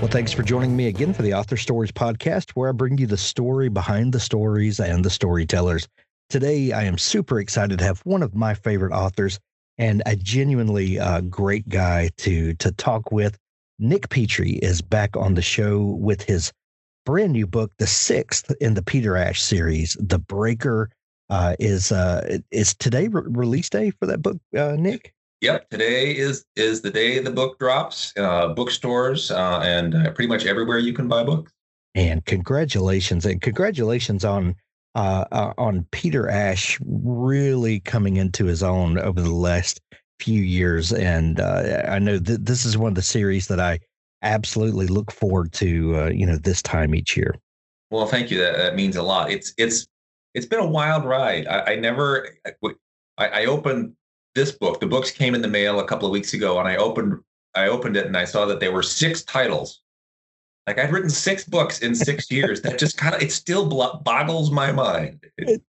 Well, thanks for joining me again for the Author Stories podcast, where I bring you the story behind the stories and the storytellers. Today, I am super excited to have one of my favorite authors and a genuinely uh, great guy to to talk with. Nick Petrie is back on the show with his brand new book, the sixth in the Peter Ash series, The Breaker. Uh, is uh, is today re- release day for that book, uh, Nick? Yep, today is is the day the book drops. Uh, bookstores uh, and uh, pretty much everywhere you can buy books. And congratulations, and congratulations on uh, uh, on Peter Ash really coming into his own over the last few years. And uh, I know that this is one of the series that I absolutely look forward to. Uh, you know, this time each year. Well, thank you. That, that means a lot. It's it's it's been a wild ride. I, I never I, I opened this book. The books came in the mail a couple of weeks ago, and I opened I opened it and I saw that there were six titles. Like I'd written six books in six years. That just kind of it still boggles my mind. It,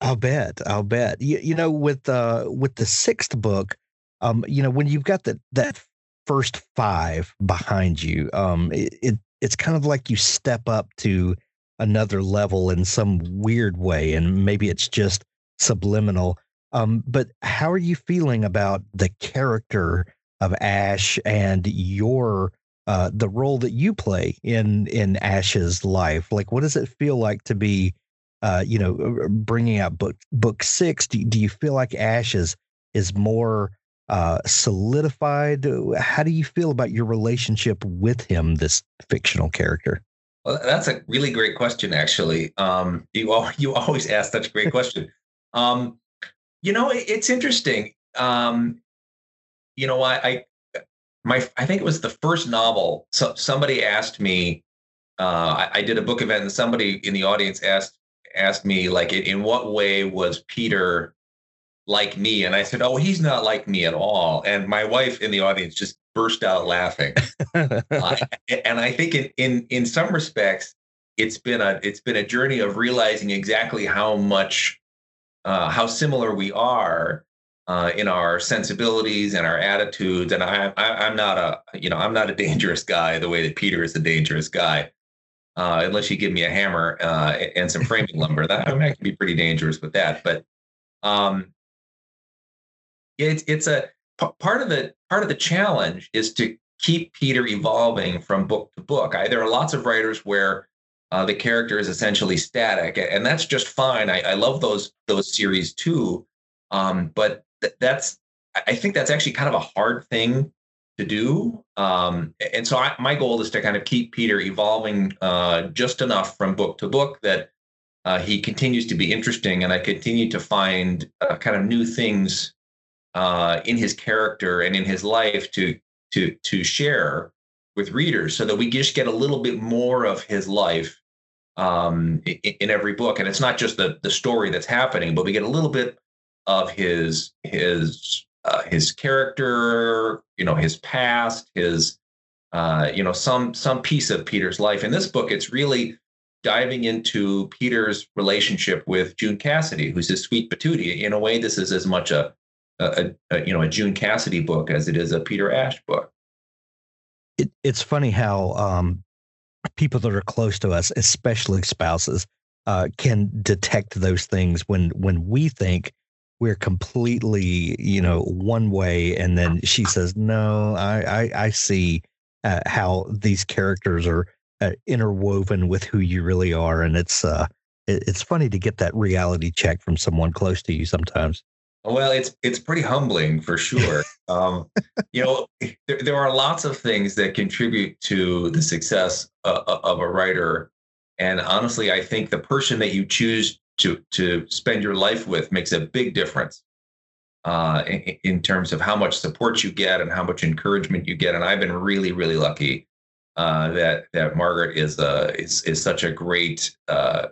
I'll bet. I'll bet. You, you know, with uh with the sixth book, um, you know, when you've got that that first five behind you, um, it, it it's kind of like you step up to another level in some weird way, and maybe it's just subliminal. Um, but how are you feeling about the character of Ash and your uh, the role that you play in in Ash's life? Like, what does it feel like to be, uh, you know, bringing out book book six? Do, do you feel like Ash is is more uh, solidified? How do you feel about your relationship with him, this fictional character? Well, that's a really great question, actually. Um, you you always ask such a great question. Um, you know, it, it's interesting. Um, you know, I, I my I think it was the first novel. So somebody asked me. Uh, I, I, did a book event, and somebody in the audience asked asked me like, in, in what way was Peter like me? And I said, oh, he's not like me at all. And my wife in the audience just burst out laughing. uh, and I think in in in some respects, it's been a it's been a journey of realizing exactly how much uh, how similar we are uh, in our sensibilities and our attitudes. And I, I, am not a, you know, I'm not a dangerous guy the way that Peter is a dangerous guy. Uh, unless you give me a hammer uh, and some framing lumber, that I, mean, I can be pretty dangerous with that. But um, it's it's a p- part of the part of the challenge is to keep Peter evolving from book to book. I, there are lots of writers where uh, the character is essentially static, and that's just fine. I, I love those those series too, um, but th- that's I think that's actually kind of a hard thing to do. Um, and so I, my goal is to kind of keep Peter evolving uh, just enough from book to book that uh, he continues to be interesting, and I continue to find uh, kind of new things uh, in his character and in his life to to to share with readers, so that we just get a little bit more of his life um, in, in, every book. And it's not just the the story that's happening, but we get a little bit of his his uh, his character, you know, his past, his uh, you know, some some piece of Peter's life. In this book, it's really diving into Peter's relationship with June Cassidy, who's his sweet patootie. In a way, this is as much a, a, a you know a June Cassidy book as it is a Peter Ash book. It, it's funny how um, people that are close to us, especially spouses, uh, can detect those things when when we think we're completely, you know, one way, and then she says, "No, I I, I see uh, how these characters are uh, interwoven with who you really are," and it's uh, it, it's funny to get that reality check from someone close to you sometimes. Well, it's it's pretty humbling for sure. um, you know, there, there are lots of things that contribute to the success uh, uh, of a writer, and honestly, I think the person that you choose to to spend your life with makes a big difference uh, in, in terms of how much support you get and how much encouragement you get. And I've been really, really lucky uh, that that Margaret is uh, is is such a great uh,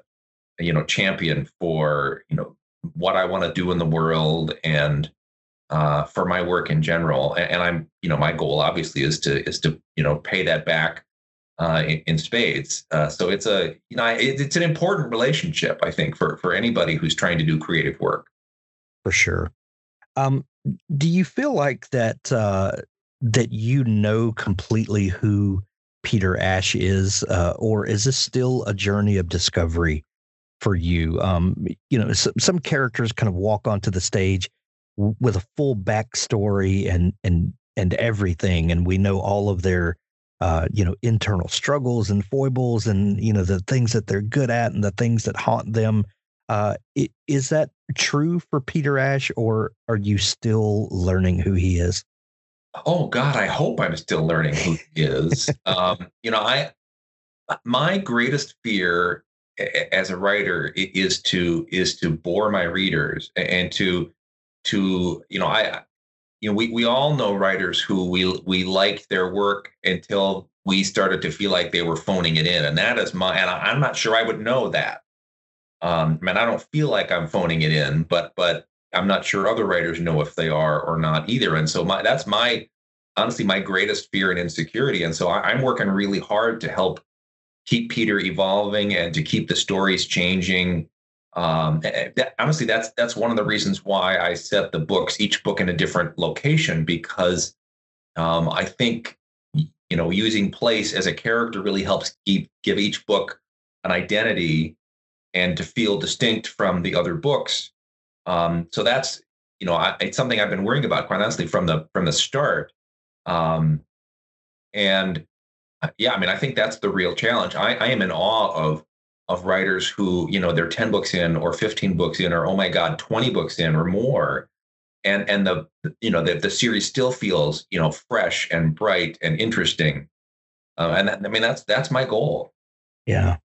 you know champion for you know what I want to do in the world and uh, for my work in general. And, and, I'm you know my goal obviously is to is to you know pay that back uh, in, in, spades. Uh, so it's a you know it, it's an important relationship I think for for anybody who's trying to do creative work. For sure. Um, do you feel like that uh, that you know completely who Peter Ash is, uh, or is this still a journey of discovery for you? Um, you know, some, some characters kind of walk onto the stage w- with a full backstory and and and everything, and we know all of their uh, you know internal struggles and foibles, and you know the things that they're good at and the things that haunt them. Uh, it, is that true for Peter Ash, or are you still learning who he is? Oh God, I hope I'm still learning who he is. um, you know, I my greatest fear as a writer is to is to bore my readers and to to you know I you know we we all know writers who we we liked their work until we started to feel like they were phoning it in and that is my and I, am not sure I would know that um mean I don't feel like I'm phoning it in but but I'm not sure other writers know if they are or not either. And so my that's my honestly my greatest fear and insecurity. And so I, I'm working really hard to help keep Peter evolving and to keep the stories changing. Um, that, honestly, that's that's one of the reasons why I set the books each book in a different location because um, I think you know using place as a character really helps keep give each book an identity and to feel distinct from the other books um, so that's you know I, it's something I've been worrying about quite honestly from the from the start. Um, and yeah, I mean I think that's the real challenge. I, I am in awe of of writers who you know they're 10 books in or 15 books in or oh my god 20 books in or more. And and the you know the, the series still feels you know fresh and bright and interesting. Uh, and that, i mean that's that's my goal. Yeah.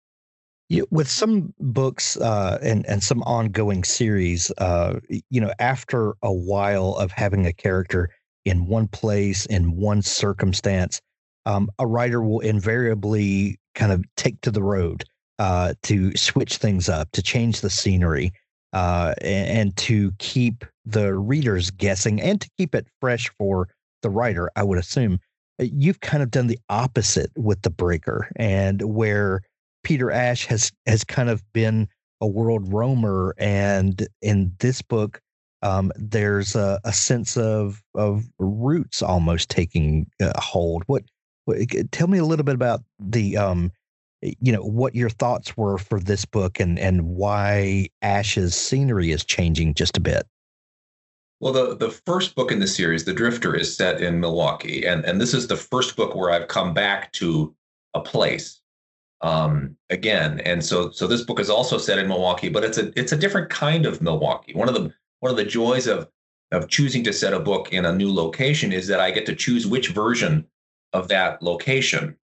You, with some books uh, and and some ongoing series, uh, you know, after a while of having a character in one place in one circumstance, um, a writer will invariably kind of take to the road uh, to switch things up, to change the scenery, uh, and, and to keep the readers guessing, and to keep it fresh for the writer. I would assume you've kind of done the opposite with the Breaker, and where Peter Ash has has kind of been a world roamer, and in this book, um, there's a, a, sense of of roots almost taking uh, hold. What, Tell me a little bit about the um, you know what your thoughts were for this book and and why Ash's scenery is changing just a bit. Well, the, the first book in the series, The Drifter, is set in Milwaukee. And, and this is the first book where I've come back to a place um, again. And so so this book is also set in Milwaukee, but it's a it's a different kind of Milwaukee. One of the one of the joys of of choosing to set a book in a new location is that I get to choose which version of that location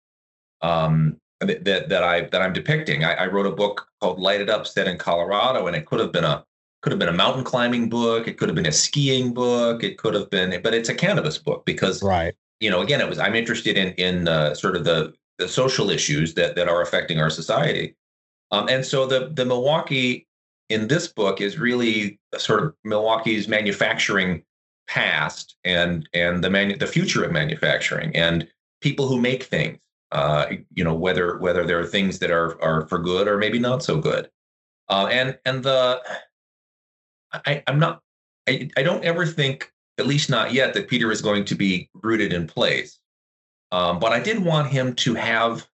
um, that that I that I'm depicting. I, I wrote a book called Light It Up, set in Colorado, and it could have been a could have been a mountain climbing book. It could have been a skiing book. It could have been, but it's a cannabis book because, right? You know, again, it was. I'm interested in in uh, sort of the the social issues that that are affecting our society. Um, and so the the Milwaukee in this book is really sort of Milwaukee's manufacturing past and and the manu- the future of manufacturing and people who make things. Uh, you know whether whether there are things that are are for good or maybe not so good. Uh, and and the I, I'm not I, I don't ever think, at least not yet, that Peter is going to be rooted in place. Um, but I did want him to have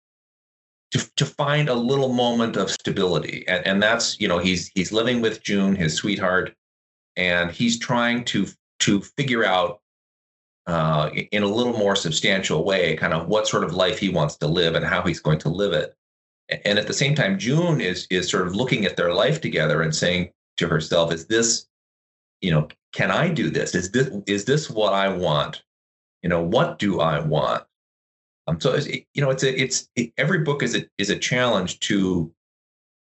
to, to find a little moment of stability. And, and that's, you know, he's he's living with June, his sweetheart, and he's trying to to figure out uh, in a little more substantial way kind of what sort of life he wants to live and how he's going to live it. And at the same time, June is is sort of looking at their life together and saying to herself, is this, you know, can I do this? Is this is this what I want? You know, what do I want? Um, so you know, it's a it's it, every book is a is a challenge to,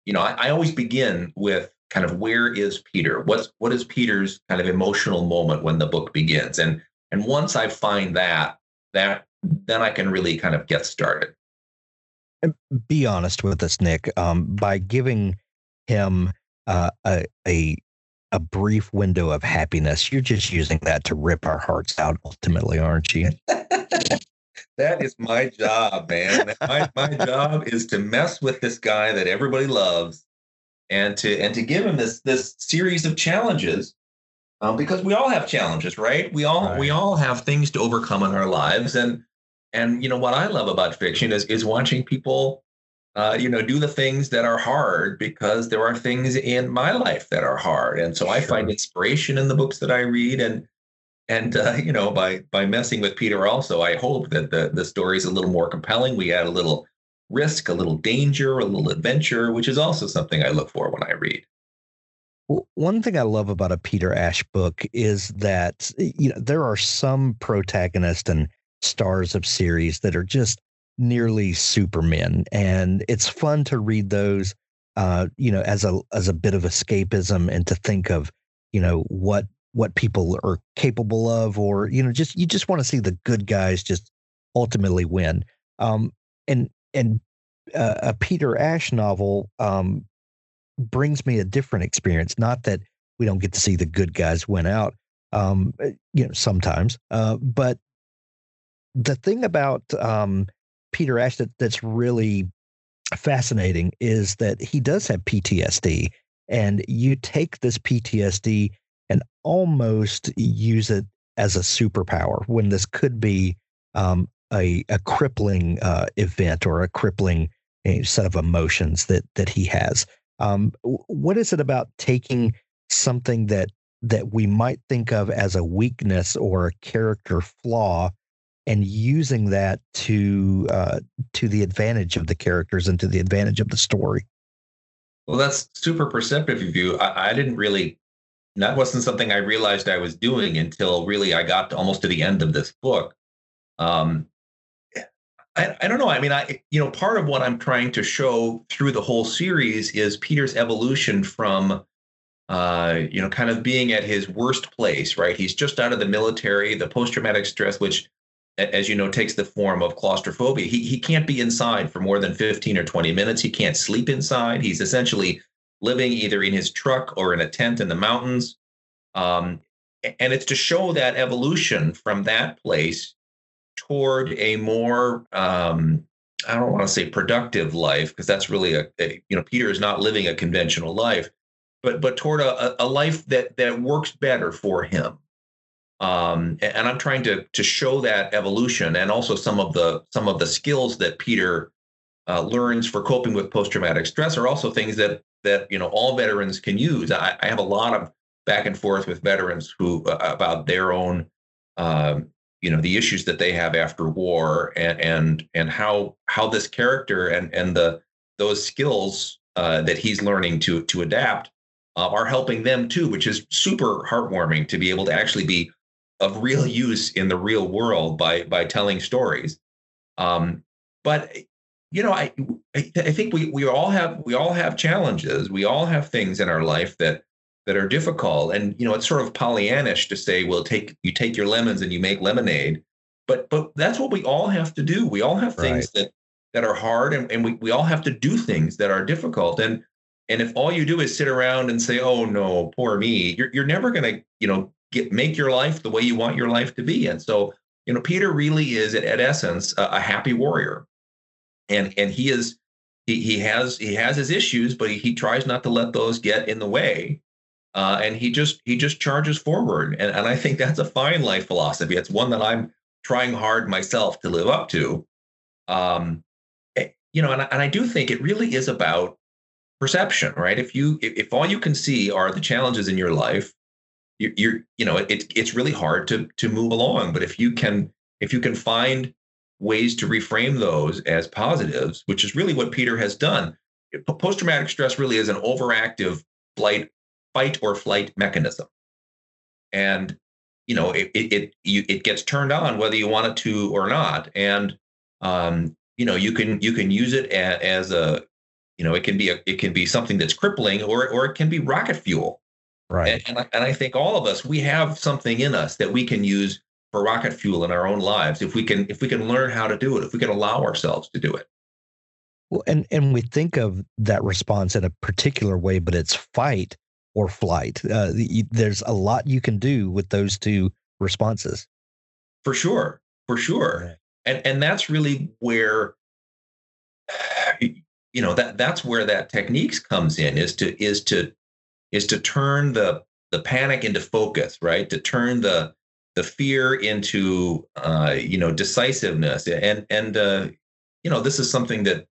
you know, I, I always begin with kind of where is Peter? What's what is Peter's kind of emotional moment when the book begins? And and once I find that, that then I can really kind of get started. Be honest with us, Nick. Um, by giving him uh, a a a brief window of happiness, you're just using that to rip our hearts out. Ultimately, aren't you? that is my job, man. My, my job is to mess with this guy that everybody loves, and to and to give him this this series of challenges, um, because we all have challenges, right? We all right. we all have things to overcome in our lives, and and you know what I love about fiction is is watching people uh, you know, do the things that are hard because there are things in my life that are hard, and so sure. I find inspiration in the books that I read, and and uh, you know, by by messing with Peter, also, I hope that the the story is a little more compelling. We add a little risk, a little danger, a little adventure, which is also something I look for when I read. One thing I love about a Peter Ash book is that you know there are some protagonists and stars of series that are just nearly supermen and it's fun to read those uh you know as a as a bit of escapism and to think of you know what what people are capable of or you know just you just want to see the good guys just ultimately win. Um and and uh, a peter ash novel um brings me a different experience not that we don't get to see the good guys win out um eh, you know sometimes uh but the thing about um Peter Ash that, that's really fascinating is that he does have PTSD, and you take this PTSD and almost use it as a superpower when this could be um, a, a crippling uh, event or a crippling uh, set of emotions that that he has. Um, what is it about taking something that that we might think of as a weakness or a character flaw and using that to uh, to the advantage of the characters and to the advantage of the story. Well, that's super perceptive of you. I, I didn't really. That wasn't something I realized I was doing until really I got to almost to the end of this book. Um, I, I don't know. I mean, I you know, part of what I'm trying to show through the whole series is Peter's evolution from uh, you know, kind of being at his worst place, right? He's just out of the military, the post traumatic stress, which as you know, takes the form of claustrophobia. He, he can't be inside for more than 15 or 20 minutes. He can't sleep inside. He's essentially living either in his truck or in a tent in the mountains. Um, and it's to show that evolution from that place toward a more, um, I don't want to say productive life, because that's really a, a, you know, Peter is not living a conventional life, but but toward a, a life that that works better for him um, and I'm trying to to show that evolution and also some of the some of the skills that Peter uh, learns for coping with post traumatic stress are also things that that you know all veterans can use. I, I have a lot of back and forth with veterans who uh, about their own um, you know the issues that they have after war and and and how how this character and and the those skills uh, that he's learning to to adapt uh, are helping them too, which is super heartwarming to be able to actually be of real use in the real world by by telling stories. Um, but you know, I I think we we all have we all have challenges. We all have things in our life that that are difficult. And you know, it's sort of Pollyannish to say, well, take you take your lemons and you make lemonade. But but that's what we all have to do. We all have things right. that that are hard and, and we, we all have to do things that are difficult. And and if all you do is sit around and say, oh no, poor me, you're you're never gonna, you know, get make your life the way you want your life to be. And so, you know, Peter really is at, at essence a, a, happy warrior, and and he is he he has he has his issues, but he, he tries not to let those get in the way. Uh, and he just he just charges forward, and and I think that's a fine life philosophy. It's one that I'm trying hard myself to live up to. Um, eh, you know, and I, and I do think it really is about perception, right? If you if, if all you can see are the challenges in your life, you're, you're you know it, it's really hard to to move along but if you can if you can find ways to reframe those as positives which is really what peter has done post-traumatic stress really is an overactive flight fight or flight mechanism. And you know it it it, you, it gets turned on whether you want it to or not. And um, you know you can you can use it as, as a you know it can be a it can be something that's crippling or or it can be rocket fuel. Right. And, and, I, and I think all of us, we have something in us that we can use for rocket fuel in our own lives if we can if we can learn how to do it if we can allow ourselves to do it. Well, and and we think of that response in a particular way, but it's fight or flight. Uh, there's a lot you can do with those two responses. For sure, for sure, and and that's really where you know that that's where that techniques comes in is to is to is to turn the the panic into focus, right? To turn the the fear into uh, you know decisiveness, and and uh, you know this is something that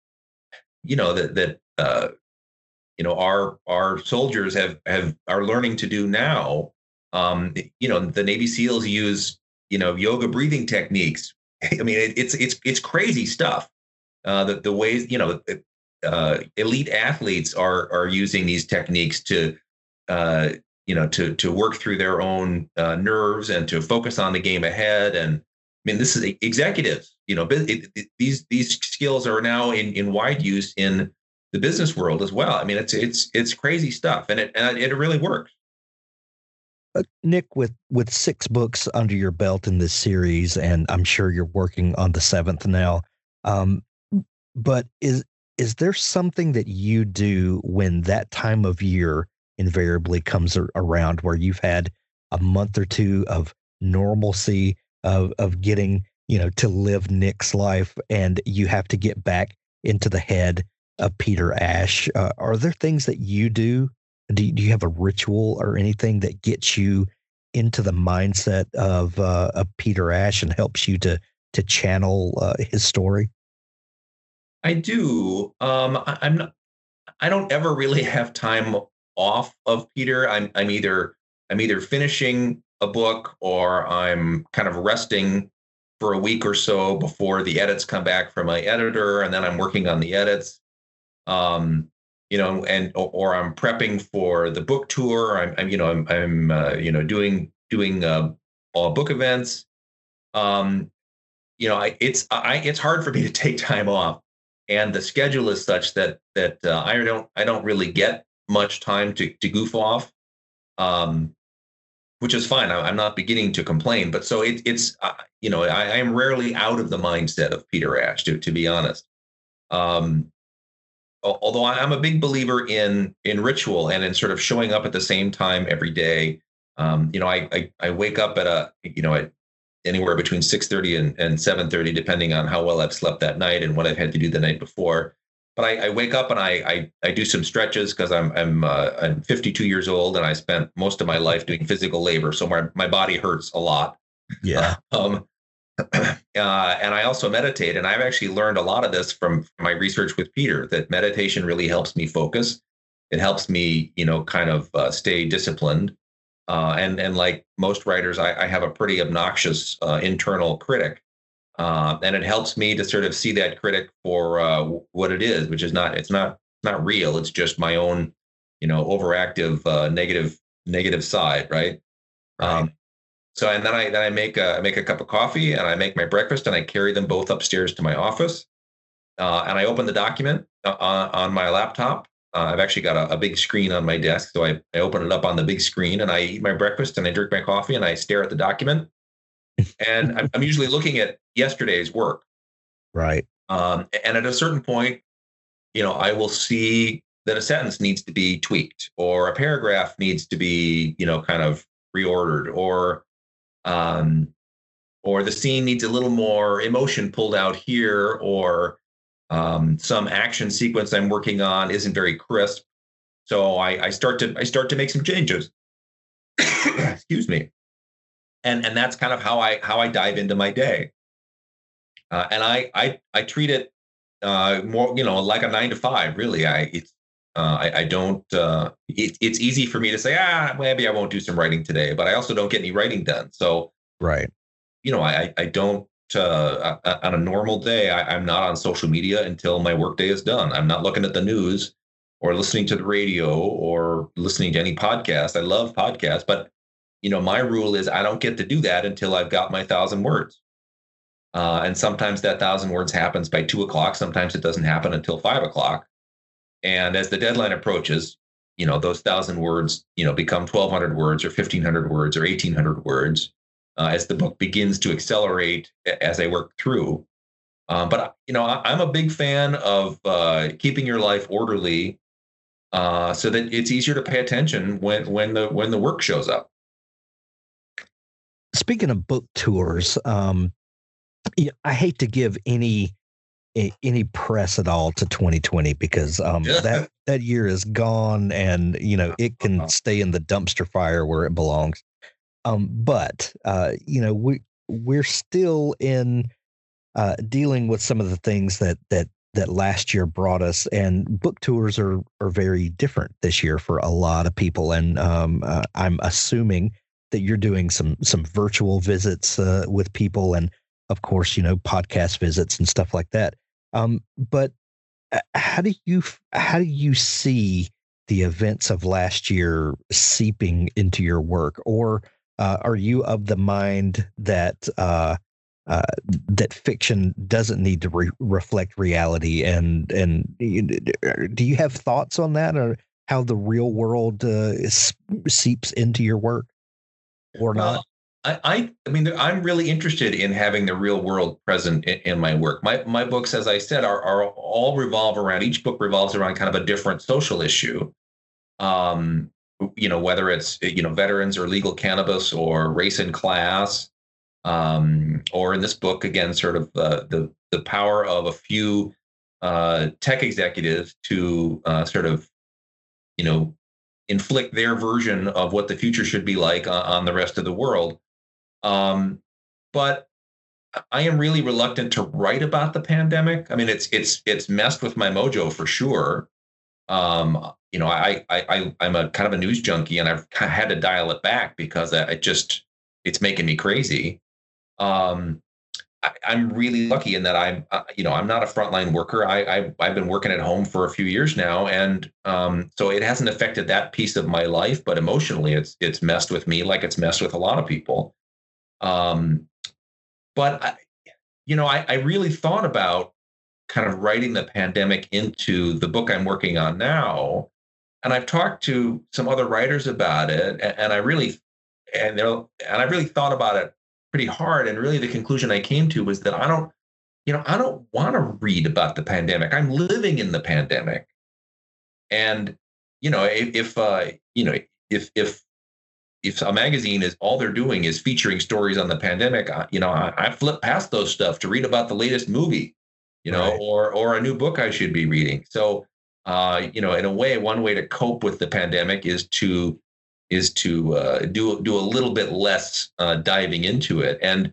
you know that that uh, you know our our soldiers have have are learning to do now. Um, you know, the Navy SEALs use you know yoga breathing techniques. I mean, it, it's it's it's crazy stuff. Uh, the the ways you know uh, elite athletes are are using these techniques to uh, you know to to work through their own uh, nerves and to focus on the game ahead and I mean, this is executives. You know, it, it, these these skills are now in in wide use in the business world as well. I mean, it's it's it's crazy stuff, and it and it really works. Uh, Nick, with with six books under your belt in this series, and I'm sure you're working on the seventh now. Um, but is is there something that you do when that time of year invariably comes around, where you've had a month or two of normalcy of of getting you know to live Nick's life, and you have to get back into the head of Peter Ash. Uh, are there things that you do? Do you, do you have a ritual or anything that gets you into the mindset of uh, of Peter Ash and helps you to to channel uh, his story? I do. Um, I, I'm not. I don't ever really have time off of Peter. I'm I'm either I'm either finishing a book or I'm kind of resting for a week or so before the edits come back from my editor and then I'm working on the edits. Um, you know, and or, I'm prepping for the book tour. I'm, I'm you know, I'm, I'm uh, you know, doing doing uh, all book events. Um, you know, I, it's I, it's hard for me to take time off, and the schedule is such that that uh, I don't I don't really get much time to to goof off. Um, which is fine. I, am not beginning to complain, but so it, it's uh, you know I, I, am rarely out of the mindset of Peter Ash to to be honest. Um, although I, am a big believer in in ritual and in sort of showing up at the same time every day. Um, you know, I, I, I wake up at a you know at anywhere between 6:30 and, and 7:30, depending on how well I've slept that night and what I've had to do the night before but I, I, wake up and I I, I do some stretches because I'm I'm uh, I'm 52 years old and I spent most of my life doing physical labor, so my my body hurts a lot. Yeah. um, uh, and I also meditate, and I've actually learned a lot of this from my research with Peter. That meditation really helps me focus. It helps me, you know, kind of uh, stay disciplined. Uh, and and like most writers, I, I have a pretty obnoxious uh, internal critic uh, and it helps me to sort of see that critic for uh, what it is, which is not it's not not real. It's just my own, you know, overactive uh, negative negative side, right? right. Um, so and then I then I make a I make a cup of coffee and I make my breakfast and I carry them both upstairs to my office, uh, and I open the document uh, on, on my laptop. Uh, I've actually got a, a, big screen on my desk, so I, I open it up on the big screen and I eat my breakfast and I drink my coffee and I stare at the document and I'm, I'm, usually looking at yesterday's work. Right. Um, and at a certain point, you know, I will see that a sentence needs to be tweaked, or a paragraph needs to be, you know, kind of reordered, or um, or the scene needs a little more emotion pulled out here, or um, some action sequence I'm working on isn't very crisp. So I, I start to I start to make some changes. Excuse me and and that's kind of how I how I dive into my day. Uh, and I I I treat it uh, more you know like a nine to five. Really, I it's uh, I, I don't. Uh, it, it's easy for me to say ah maybe I won't do some writing today, but I also don't get any writing done. So right, you know I I don't. Uh, on a normal day, I, I'm not on social media until my workday is done. I'm not looking at the news or listening to the radio or listening to any podcast. I love podcasts, but you know, my rule is I don't get to do that until I've got my thousand words. Uh, and sometimes that thousand words happens by two o'clock. Sometimes it doesn't happen until five o'clock. And as the deadline approaches, you know, those thousand words, you know, become 1200 words or 1500 words or 1800 words. uh, as the book begins to accelerate as I work through. Um, but you know, I, am a big fan of uh, keeping your life orderly, uh, so that it's easier to pay attention when when the when the work shows up. Speaking of book tours, um, I hate to give any any press at all to 2020 because um, that that year is gone and you know it can uh-huh. stay in the dumpster fire where it belongs. Um, but uh, you know we we're still in uh, dealing with some of the things that that that last year brought us, and book tours are are very different this year for a lot of people. And um, uh, I'm assuming that you're doing some some virtual visits uh, with people, and of course, you know, podcast visits and stuff like that. Um, but uh, how do you how do you see the events of last year seeping into your work, or uh, are you of the mind that uh, uh, that fiction doesn't need to re- reflect reality? And and do you have thoughts on that, or how the real world uh, seeps into your work, or well, not? I, I, mean, I'm really interested in having the real world present in, in, my work. My my books, as I said, are are all revolve around. Each book revolves around kind of a different social issue. Um, you know, whether it's you know veterans or legal cannabis or race and class, um, or in this book again, sort of uh, the the power of a few uh, tech executives to uh, sort of you know inflict their version of what the future should be like on, on the rest of the world um, but I am really reluctant to write about the pandemic. I mean, it's it's it's messed with my mojo for sure. Um, you know, I I I am a kind of a news junkie, and I've had to dial it back because it just it's making me crazy. Um, I, am really lucky in that I'm uh, you know I'm not a frontline worker. I, I have been working at home for a few years now, and um, so it hasn't affected that piece of my life. But emotionally, it's it's messed with me like it's messed with a lot of people. Um, but I, you know, I, I really thought about kind of writing the pandemic into the book I'm working on now, and I've talked to some other writers about it, and, and I really and they and I really thought about it pretty hard. And really, the conclusion I came to was that I don't, you know, I don't want to read about the pandemic. I'm living in the pandemic, and you know, if, if uh, you know, if if if a magazine is all they're doing is featuring stories on the pandemic, I, you know, I, I, flip past those stuff to read about the latest movie, you know, right. or or a new book I should be reading. So, uh, you know, in a way, one way to cope with the pandemic is to is to uh, do do a little bit less uh, diving into it, and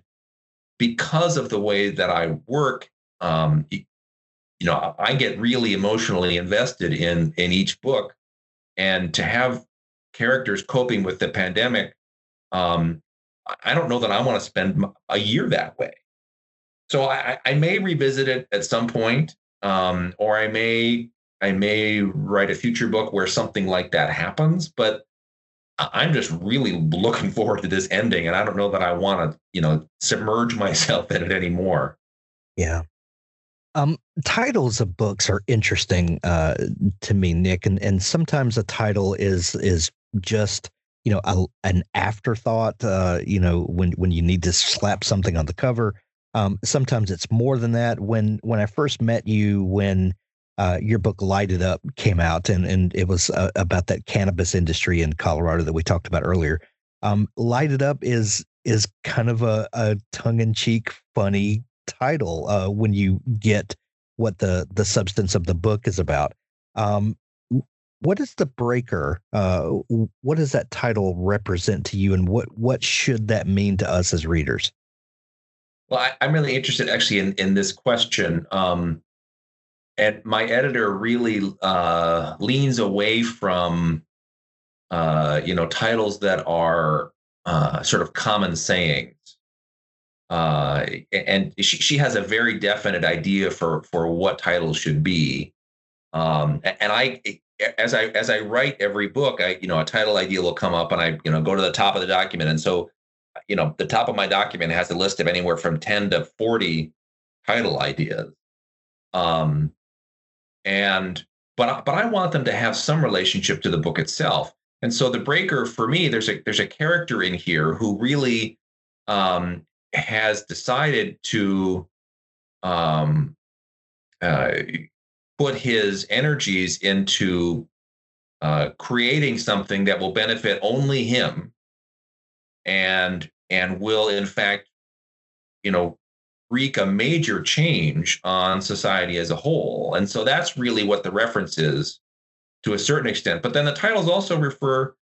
because of the way that I work, um, you know, I get really emotionally invested in in each book, and to have characters coping with the pandemic, um, I don't know that I want to spend a year that way. So I, I may revisit it at some point, um, or I may I may write a future book where something like that happens. But I'm just really looking forward to this ending, and I don't know that I want to, you know, submerge myself in it anymore. Yeah. Um, titles of books are interesting uh, to me, Nick, and and sometimes a title is is just you know a, an afterthought uh, you know when when you need to slap something on the cover um, sometimes it's more than that. When when i first met you when uh, your book Light It Up came out and and it was uh, about that cannabis industry in colorado that we talked about earlier um, Light It Up is is kind of a, a tongue-in-cheek funny title uh, when you get what the the substance of the book is about. Um, what is the breaker uh, what does that title represent to you and what what should that mean to us as readers? Well I, am really interested actually in in this question um, and my editor really uh, leans away from uh, you know titles that are uh, sort of common sayings. Uh, and she, she has a very definite idea for for what titles should be. Um, and I as I as I write every book, I you know a title idea will come up, and I you know go to the top of the document, and so you know the top of my document has a list of anywhere from ten to forty title ideas, um, and but but I want them to have some relationship to the book itself, and so the breaker for me, there's a there's a character in here who really um, has decided to um, uh, put his energies into uh, creating something that will benefit only him and and will in fact you know wreak a major change on society as a whole. And so that's really what the reference is to a certain extent. But then the titles also refer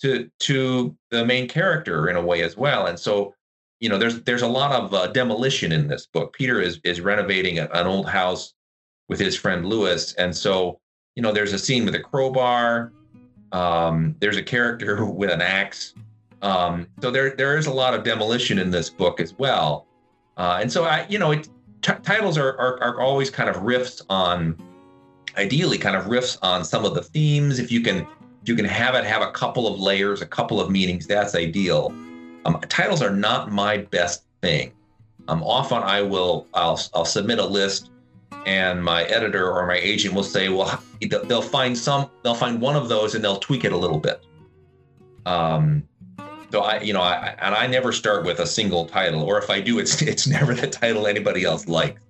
to to the main character in a way as well. And so you know there's there's a lot of uh, demolition in this book. Peter is is renovating an old house with his friend lewis and so you know there's a scene with a crowbar um, there's a character with an axe um, so there there is a lot of demolition in this book as well uh, and so I, you know, it, t- titles are, are are always kind of riffs on, ideally, kind of riffs on some of the themes. If you can, if you can have it have a couple of layers, a couple of meanings, that's ideal. Um, titles are not my best thing. Um, often I will, I'll, I'll submit a list, and my editor or my agent will say, well, they'll find some, they'll find one of those, and they'll tweak it a little bit. Um, so I, you know, I, and I never start with a single title, or if I do, it's it's never the title anybody else likes.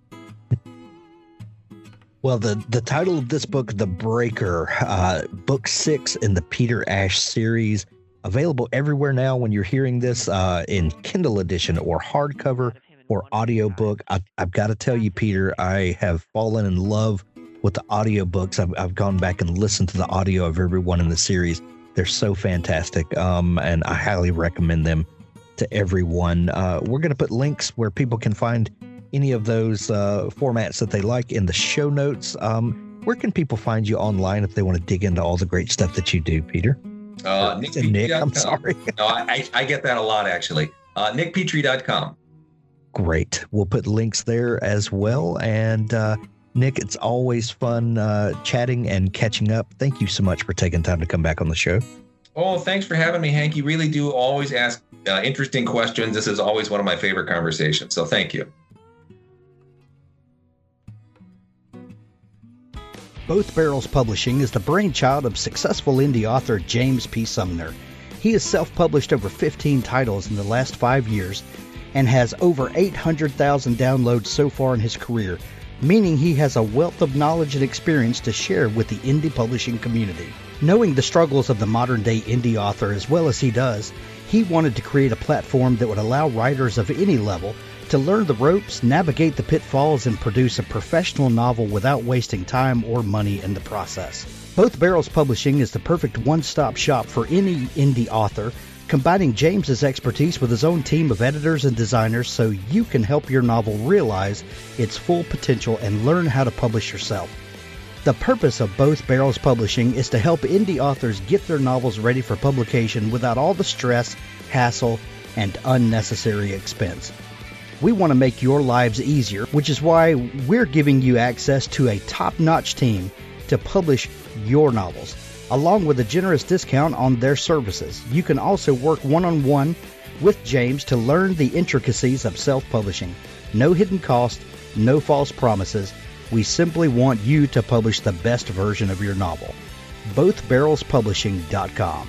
Well, the the title of this book, The Breaker, uh, book six in the Peter Ash series, available everywhere now. When you're hearing this uh, in Kindle edition or hardcover or audiobook, I, I've got to tell you, Peter, I have fallen in love with the audiobooks. I've, I've gone back and listened to the audio of every one in the series they're so fantastic, um, and I highly recommend them to everyone. Uh, we're going to put links where people can find any of those uh, formats that they like in the show notes. Um, where can people find you online if they want to dig into all the great stuff that you do, Peter? Uh, Nick, Nick I'm sorry. no, I, I get that a lot actually. Uh, NickPetrie.com. Great. We'll put links there as well. And uh, Nick, it's always fun uh, chatting and catching up. Thank you so much for taking time to come back on the show. Oh, thanks for having me, Hank. You really do always ask uh, interesting questions. This is always one of my favorite conversations. So thank you. Both Barrels Publishing is the brainchild of successful indie author James P. Sumner. He has self published over 15 titles in the last five years and has over 800,000 downloads so far in his career, meaning he has a wealth of knowledge and experience to share with the indie publishing community. Knowing the struggles of the modern day indie author as well as he does, he wanted to create a platform that would allow writers of any level to learn the ropes, navigate the pitfalls, and produce a professional novel without wasting time or money in the process. Both Barrels Publishing is the perfect one stop shop for any indie author combining James's expertise with his own team of editors and designers so you can help your novel realize its full potential and learn how to publish yourself. The purpose of both Barrels Publishing is to help indie authors get their novels ready for publication without all the stress, hassle, and unnecessary expense. We want to make your lives easier, which is why we're giving you access to a top notch team to publish your novels along with a generous discount on their services. You can also work one on one with James to learn the intricacies of self publishing. No hidden cost, no false promises. We simply want you to publish the best version of your novel. BothBarrelsPublishing.com.